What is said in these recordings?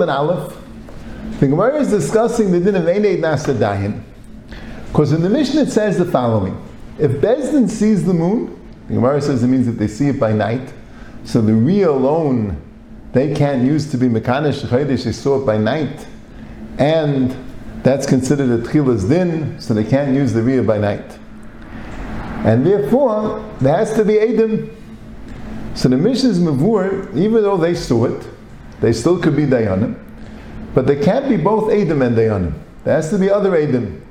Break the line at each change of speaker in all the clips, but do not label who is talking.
And Aleph. The Gemara is discussing the din of Einei Nasa. Because in the Mishnah it says the following. If Bezdin sees the moon, the Gemara says it means that they see it by night, so the real alone they can't use to be Mekanish Chodesh, they saw it by night, and that's considered a Tchilas Din, so they can't use the Riyah by night. And therefore, there has to be Adam. So the Mishnah's Mavur, even though they saw it, they still could be Dayanim, but they can't be both Adam and Dayanim. There has to be other Adam.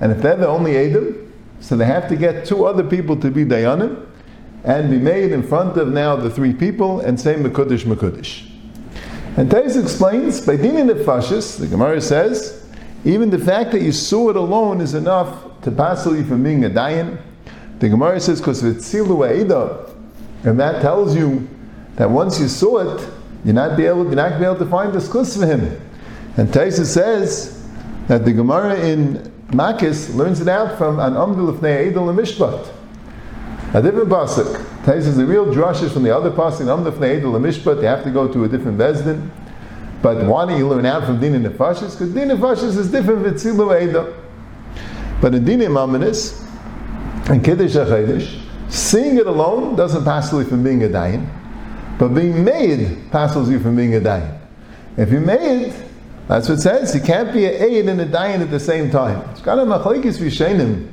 And if they're the only Adam, so they have to get two other people to be Dayanim and be made in front of now the three people and say Mekudish Mekudish. And Tais explains, by Dinin Nefashis, the Gemara says, even the fact that you saw it alone is enough to pass you from being a Dayan. The Gemara says, because it's Silu and that tells you that once you saw it, you're not be able, you're not be able to find the skus for him. And Taisa says that the Gemara in Makis learns it out from an Amdul Lefnei Edel Mishpat. A different pasuk. Taisa is the real drushes from the other pasuk. Amdul Lefnei Edel Mishpat. They have to go to a different bezdin. But why do you learn out from Din and Nefashis? Because Din and Nefashis is different from Tzilu. But in Din and Mamanis, and Kiddush HaChodesh, seeing it alone doesn't pass you from being a dayan. But being made passes you from being a dayan. If you're made, that's what it says. You can't be an aid and a dayan at the same time. It's a machlekes vishenim.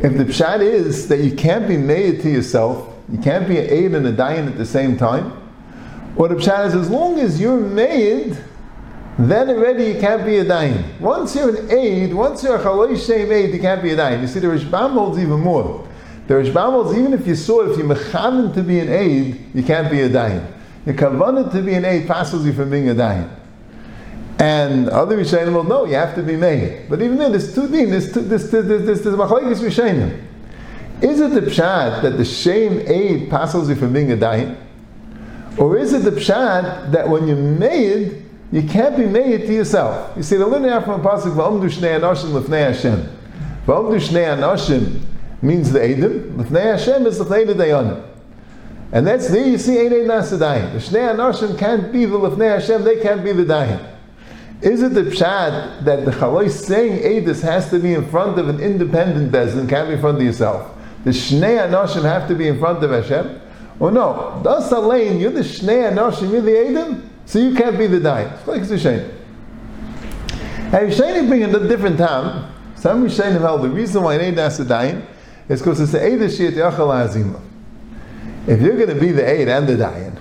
If the pshat is that you can't be made to yourself, you can't be an aid and a dayan at the same time. What the pshat is, as long as you're made, then already you can't be a dayan. Once you're an aid, once you're a chalosh shem aid, you can't be a dayan. You see, the Rashbam holds even more. The Rashbam holds even if you saw if you're mechavan to be an aid, you can't be a dayan. Your kavanah to be an aid passes you from being a dayan. And other Rishonim will no, you have to be made. But even then, there's two things. There's two, there's, this, there's, this, there's, there's machlekes Rishonim. Is it the pshat that the shame aid passes you from being a dayan? Or is it the pshat that when you're made, you can't be made to yourself? You see, the linear from a pasuk, "V'omdu shnei anoshim lefnei Hashem." V'omdu shnei anoshim means the Eidim. L'fnei Hashem is the Dayanim. And that's there you see Einei Nasadayim. The Shnei Anoshim can't be the L'fnei Hashem, they can't be the Dayim. Is it the pshat that the Chaloi saying Eidus has to be in front of an independent bezin, can't be in front of yourself? The Shnei Anoshim have to be in front of Hashem? Or no? Das Alain, you're the Shnei Anoshim, you're the Eidim, so you can't be the Dayim. It's like a shame. And Yishayim bring in a different time. Some Yishayim held the reason why Einei Nasadayim is because it's the Eid of Shiyat Yachal. If you're going to be the Eid and the Dayan,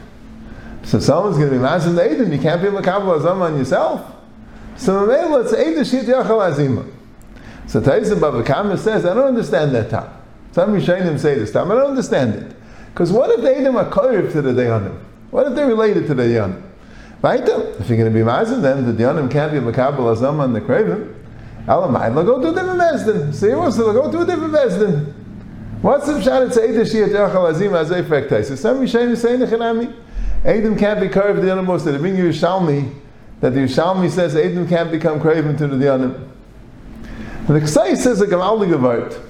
so someone's going to be Mazin the Eid and you can't be Makabal Azam on yourself. So Mamela, it's Eid of Shiyat Yachal Azima. So Taisa Baba Kama says, I don't understand that time. Some Rishonim say this time, I don't understand it. Because what if the Eidim are Korev to the Dayanim? What if they're related to the Dayanim? Right? If you're going to be Mazin, then the Dayanim can't be Makabal Azam and the. Elamai, they'll go to a different Bezdin. What's they'll go to a different Bezdin. What's the pshat? It's Eidah Shiyat Yachal Azim Azay Fektai. So some Rishayim is saying Nechanami. Eidim can't be carved the animals that bring you Yerushalmi, that the Yerushalmi says Eidim can't become craven to the Yanim. The Ksai says a Gamaldi Gavart.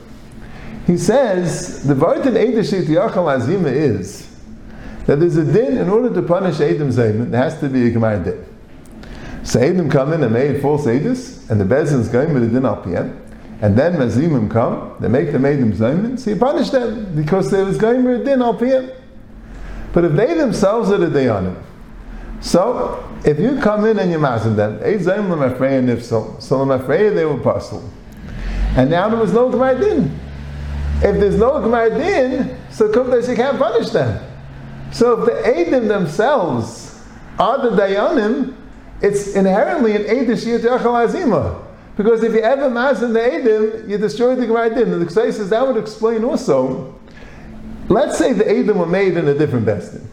He says the Vart in Eidah Shiyat Yachal Azim is that there's a din in order to punish Eidim Zayman, there has to be a Gemar din. So Eidim come in and made false Eidus, and the Bezin's going with a din al and then Mazimim come, they make the Maidim Zaymin, so you punish them because there was going with a din al. But if they themselves are the dayanim, so if you come in and you mazim them, Zayim Lamafreya Nifsal, so Lamafreya they were puzzled. And now there was no Gemar Din. If there's no Gemar Din, so Kumdash you can't punish them. So if the Eidim themselves are the Dayanim, it's inherently an Eidish Yitachal Azimah. Because if you ever in the Edim, you destroy the Gemara Din. And the Ksai says that would explain also. Let's say the Edim were made in a different Bestin.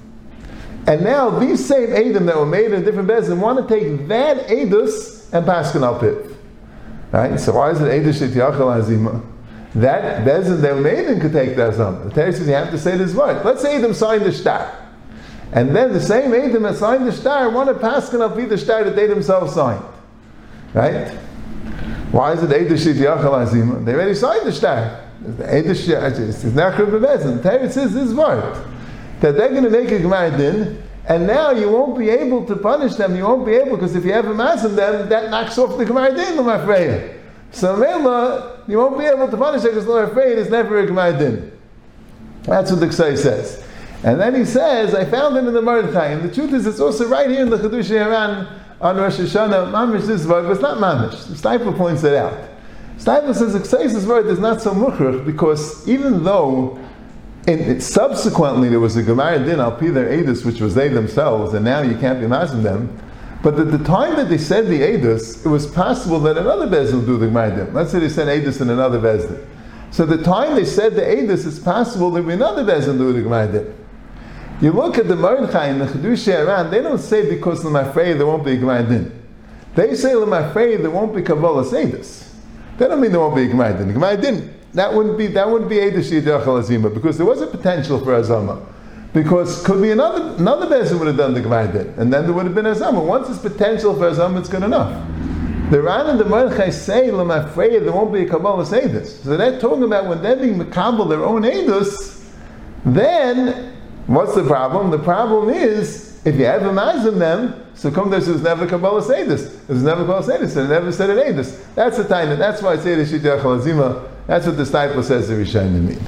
And now these same Edim that were made in a different Bestin want to take that Edus and pass it up it. Right? So why is it Edus Shit Yachal Azima? That Bezin made in could take that some. The text says you have to say this word. Let's say Edim signed the star. And then the same Edim that signed the star want to pass it up the star that they themselves signed. Right? Why is it Eidashit Yachal Azima? They already signed the star. Eidish is Nachar Bebezin. Teretz says this word that they're going to make a Gemara din, and now you won't be able to punish them. You won't be able because if you have a mass in them, that knocks off the Gemara din. I'm afraid. So Mela, you won't be able to punish them because I'm afraid it's never a Gemara din. That's what the Ksai says. And then he says, I found it in the Mordechai. And the truth is, it's also right here in the Chedush Haran on Rosh Hashanah. Mamish this word, but it's not Mamish. Steipler points it out. Steipler says, Ksai's word is not so mukhrach because even though in, it, subsequently there was a Gemara din al their Edus, which was they themselves, and now you can't be mazim them. But at the time that they said the Edus, it was possible that another Bezdin do the Gemara din. Let's say they said Edus in another Bezdin. So the time they said the Edus, it's possible be another Bezdin do the Gemara din. You look at the Mordechai and the Chedush Aran, they don't say because I'm afraid there won't be Gemara. They say I'm afraid there won't be Kabbalah Sedus. That don't mean there won't be din. The that wouldn't be that wouldn't be Eidish Azima because there was a potential for Azama. Because could be another another person would have done the din, and then there would have been a Azama. Once it's potential for Azama, it's good enough. The Ran and the Mordechai say, I'm afraid there won't be a Kabbalah say this. So they're talking about when they're being Makabal their own Edus, then What's the problem? The problem is if you have a mazim them, so come there says never Kabbalah say this. There's never Kabbalah say this, and never said it this. That's the time. That's why I say the Shidduch That's what the disciple says the Rishayim mean.